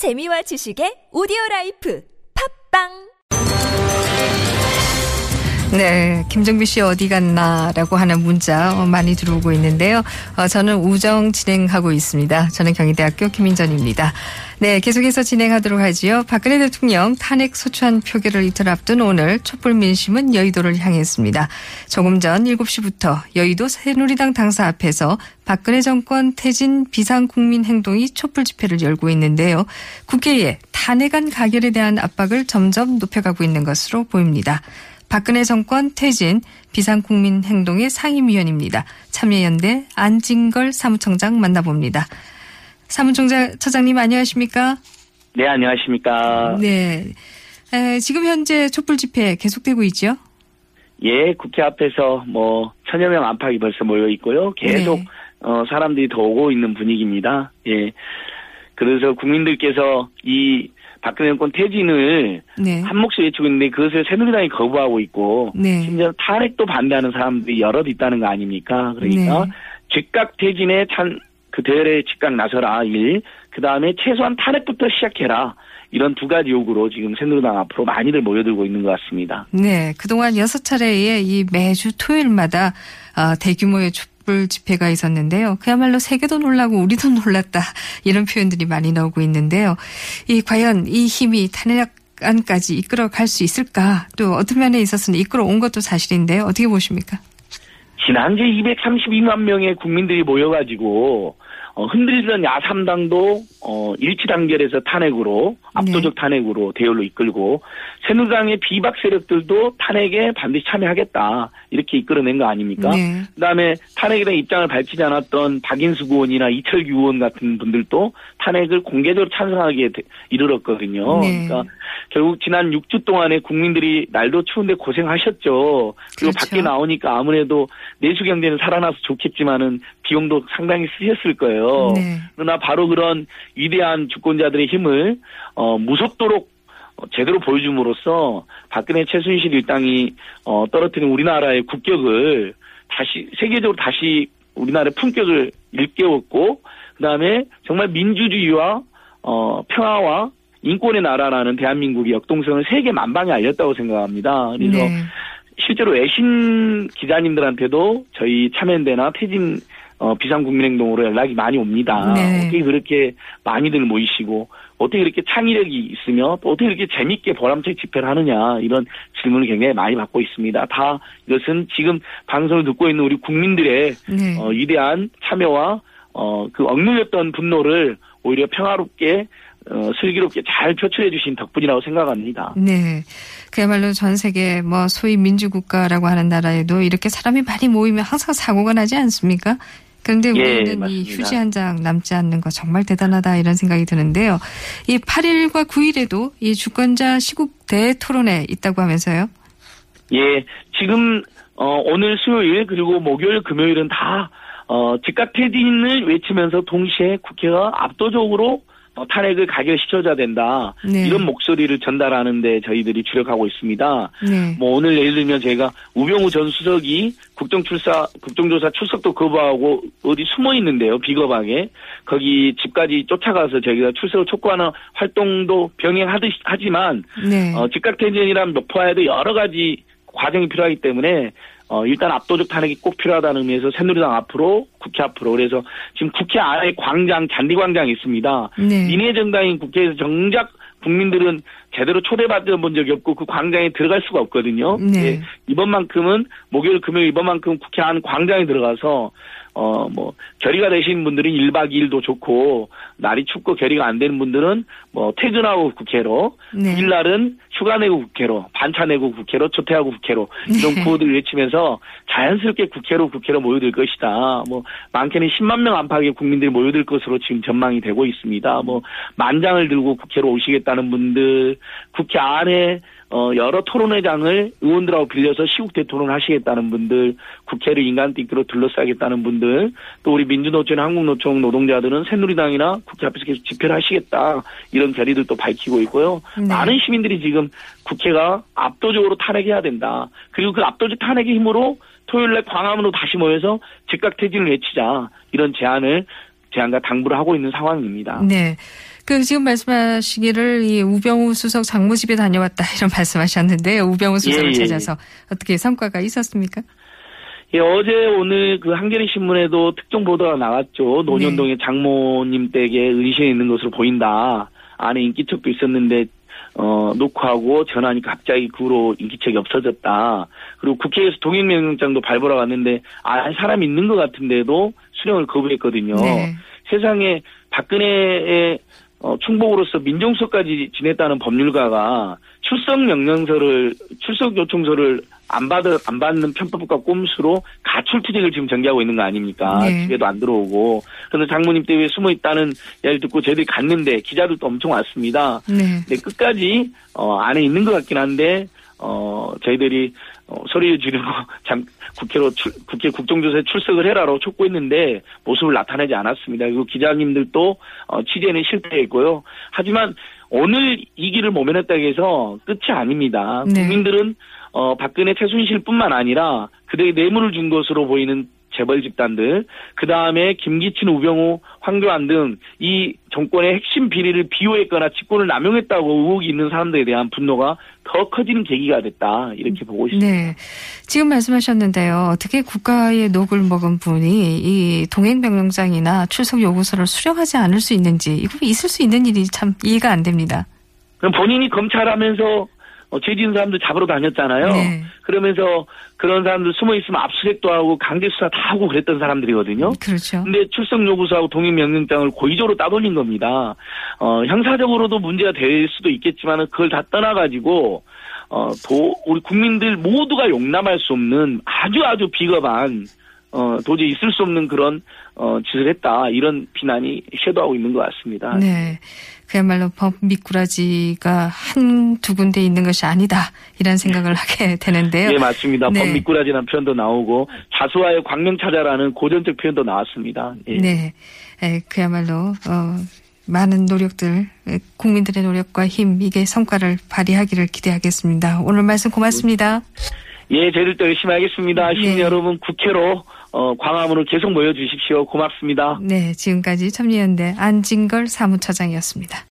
재미와 지식의 오디오 라이프. 팟빵 네, 김종배 씨 어디 갔나라고 하는 문자 어, 많이 들어오고 있는데요. 어, 저는 우정 진행하고 있습니다. 저는 경희대학교 김민전입니다. 네, 계속해서 진행하도록 하지요. 박근혜 대통령 탄핵 소추안 표결을 이틀 앞둔 오늘 촛불 민심은 여의도를 향했습니다. 조금 전 7시부터 여의도 새누리당 당사 앞에서 박근혜 정권 퇴진 비상국민 행동이 촛불 집회를 열고 있는데요. 국회에 탄핵안 가결에 대한 압박을 점점 높여가고 있는 것으로 보입니다. 박근혜 정권 퇴진 비상국민 행동의 상임위원입니다. 참여연대 안진걸 사무총장 만나봅니다. 사무총장 차장님 안녕하십니까? 네, 안녕하십니까. 네. 에, 지금 현재 촛불 집회 계속되고 있죠? 예, 국회 앞에서 뭐 천여 명 안팎이 벌써 모여 있고요. 계속 네. 어, 사람들이 더 오고 있는 분위기입니다. 예. 그래서 국민들께서 이 박근혜 정권 퇴진을 네. 한 몫이 외치고 있는데 그것을 새누리당이 거부하고 있고 네. 심지어 탄핵도 반대하는 사람들이 여럿 있다는 거 아닙니까? 그러니까 네. 즉각 퇴진에 찬 그 대열에 즉각 나서라 일. 그 다음에 최소한 탄핵부터 시작해라. 이런 두 가지 요구로 지금 새누리당 앞으로 많이들 모여들고 있는 것 같습니다. 네. 그동안 여섯 차례의 이 매주 토요일마다 어, 대규모의 촛불 집회가 있었는데요. 그야말로 세계도 놀라고 우리도 놀랐다. 이런 표현들이 많이 나오고 있는데요. 이 과연 이 힘이 탄핵 안까지 이끌어 갈 수 있을까? 또 어떤 면에 있어서는 이끌어 온 것도 사실인데요. 어떻게 보십니까? 지난주 232만 명의 국민들이 모여가지고 어, 흔들리던 야삼당도 어, 일치 단결해서 탄핵으로 압도적 탄핵으로 대열로 이끌고 새누리당의 비박 세력들도 탄핵에 반드시 참여하겠다 이렇게 이끌어낸 거 아닙니까? 네. 그다음에 탄핵에 대한 입장을 밝히지 않았던 박인수 의원이나 이철규 의원 같은 분들도 탄핵을 공개적으로 찬성하게 되- 이르렀거든요. 네. 그러니까 결국 지난 6주 동안에 국민들이 날도 추운데 고생하셨죠. 그리고 그렇죠. 밖에 나오니까 아무래도 내수 경제는 살아나서 좋겠지만은 비용도 상당히 쓰셨을 거예요. 네. 그러나 바로 그런 위대한 주권자들의 힘을 어, 무섭도록 어, 제대로 보여줌으로써 박근혜 최순실 일당이 어, 떨어뜨린 우리나라의 국격을 다시 세계적으로 다시 우리나라의 품격을 일깨웠고 그다음에 정말 민주주의와 어, 평화와 인권의 나라라는 대한민국의 역동성을 세계 만방에 알렸다고 생각합니다. 그래서 네. 실제로 외신 기자님들한테도 저희 참여연대나 퇴진 어, 비상국민행동으로 연락이 많이 옵니다. 네. 어떻게 그렇게 많이들 모이시고 어떻게 이렇게 창의력이 있으며 또 어떻게 이렇게 재밌게 보람차게 집회를 하느냐 이런 질문을 굉장히 많이 받고 있습니다. 다 이것은 지금 방송을 듣고 있는 우리 국민들의 네. 어, 위대한 참여와 어, 그 억눌렸던 분노를 오히려 평화롭게 어, 슬기롭게 잘 표출해 주신 덕분이라고 생각합니다. 네. 그야말로 전 세계 뭐 소위 민주국가라고 하는 나라에도 이렇게 사람이 많이 모이면 항상 사고가 나지 않습니까? 그런데 예, 우리는 이 맞습니다. 휴지 한 장 남지 않는 거 정말 대단하다 이런 생각이 드는데요. 이 8일과 9일에도 이 주권자 시국 대토론회 있다고 하면서요. 예, 지금 어, 오늘 수요일 그리고 목요일 금요일은 다 어, 즉각 퇴진을 외치면서 동시에 국회가 압도적으로 어, 탄핵을 가결시켜줘야 된다. 네. 이런 목소리를 전달하는데 저희들이 주력하고 있습니다. 네. 뭐 오늘 예를 들면 제가 우병우 전 수석이 국정출사 국정조사 출석도 거부하고 어디 숨어 있는데요 비겁하게 거기 집까지 쫓아가서 저희가 출석을 촉구하는 활동도 병행하듯 하지만 네. 어, 즉각 퇴진이란 목표에도 여러 가지 과정이 필요하기 때문에 어, 일단 압도적 탄핵이 꼭 필요하다는 의미에서 새누리당 앞으로 국회 앞으로 그래서 지금 국회 안에 광장 잔디 광장이 있습니다. 네. 민의 정당인 국회에서 정작 국민들은 제대로 초대받아 본 적이 없고 그 광장에 들어갈 수가 없거든요. 네. 예, 이번만큼은 목요일 금요일 이번만큼 국회 안 광장에 들어가서 어 뭐 결의가 되신 분들은 1박 2일도 좋고 날이 춥고 결의가 안 되는 분들은 뭐 퇴근하고 국회로 네. 일날은 휴가 내고 국회로 반차 내고 국회로 초퇴하고 국회로 이런 네. 구호들을 외치면서 자연스럽게 국회로 국회로 모여들 것이다. 뭐 많게는 10만 명 안팎의 국민들이 모여들 것으로 지금 전망이 되고 있습니다. 뭐 만장을 들고 국회로 오시겠다는 분들 국회 안에 어, 여러 토론회장을 의원들하고 빌려서 시국 대토론을 하시겠다는 분들, 국회를 인간띠기로 둘러싸겠다는 분들, 또 우리 민주노총, 한국노총 노동자들은 새누리당이나 국회 앞에서 계속 집회를 하시겠다, 이런 결의들도 밝히고 있고요. 네. 많은 시민들이 지금 국회가 압도적으로 탄핵해야 된다. 그리고 그 압도적 탄핵의 힘으로 토요일 날 광화문으로 다시 모여서 즉각 퇴진을 외치자, 이런 제안을, 제안과 당부를 하고 있는 상황입니다. 네. 그 지금 말씀하시기를 이 우병우 수석 장모집에 다녀왔다 이런 말씀하셨는데 우병우 수석을 예, 예, 찾아서 어떻게 성과가 있었습니까? 예, 어제 오늘 그 한겨레 신문에도 특정 보도가 나왔죠. 노년동의 장모님 댁에 은신해 있는 것으로 보인다. 안에 인기척도 있었는데 어, 녹화하고 전화하니까 갑자기 그 후로 인기척이 없어졌다. 그리고 국회에서 동행명령장도 발부하러 갔는데 아 사람 있는 것 같은데도 수령을 거부했거든요. 네. 세상에 박근혜의 어, 충복으로서 민정수석까지 지냈다는 법률가가 출석 명령서를 출석 요청서를 안 받을 안 받는 편법과 꼼수로 가출 투쟁을 지금 전개하고 있는 거 아닙니까? 네. 집에도 안 들어오고 그래서 장모님 때문에 숨어 있다는 이야기를 듣고 저희들이 갔는데 기자들도 엄청 왔습니다. 네. 근데 끝까지 어, 안에 있는 것 같긴 한데 어, 저희들이 어, 소리 지르고 참 국회로 출, 국회 국정조사에 출석을 해라로 촉구했는데 모습을 나타내지 않았습니다. 그리고 기자님들도 어, 취재는 실패했고요. 하지만 오늘 이 길을 모면했다고 해서 끝이 아닙니다. 네. 국민들은 어, 박근혜 최순실뿐만 아니라 그들에게 뇌물을 준 것으로 보이는 재벌 집단들, 그 다음에 김기춘, 우병우, 황교안 등 이 정권의 핵심 비리를 비호했거나 직권을 남용했다고 의혹이 있는 사람들에 대한 분노가 더 커지는 계기가 됐다 이렇게 보고 있습니다. 네. 지금 말씀하셨는데요. 어떻게 국가의 녹을 먹은 분이 이 동행 명령장이나 출석 요구서를 수령하지 않을 수 있는지 이거 있을 수 있는 일이 참 이해가 안 됩니다. 그럼 본인이 검찰하면서 어, 죄 지은 사람들 잡으러 다녔잖아요. 네. 그러면서 그런 사람들 숨어 있으면 압수수색도 하고 강제 수사 다 하고 그랬던 사람들이거든요. 그렇죠. 근데 출석 요구서하고 동행 명령장을 고의적으로 따돌린 겁니다. 어, 형사적으로도 문제가 될 수도 있겠지만 그걸 다 떠나가지고 어, 도, 우리 국민들 모두가 용납할 수 없는 아주 아주 비겁한 어, 도저히 있을 수 없는 그런 어, 짓을 했다 이런 비난이 쇄도하고 있는 것 같습니다. 네. 그야말로 법 미꾸라지가 한 두 군데 있는 것이 아니다. 이런 생각을 하게 되는데요. 예, 맞습니다. 네. 법 미꾸라지라는 표현도 나오고 자수와의 광명차자라는 고전적 표현도 나왔습니다. 예. 네. 에, 그야말로 어, 많은 노력들, 에, 국민들의 노력과 힘 이게 성과를 발휘하기를 기대하겠습니다. 오늘 말씀 고맙습니다. 예, 저희들도 열심히 하겠습니다. 시민 네. 여러분 국회로 어, 광화문으로 계속 모여주십시오. 고맙습니다. 네, 지금까지 참여연대 안진걸 사무처장이었습니다.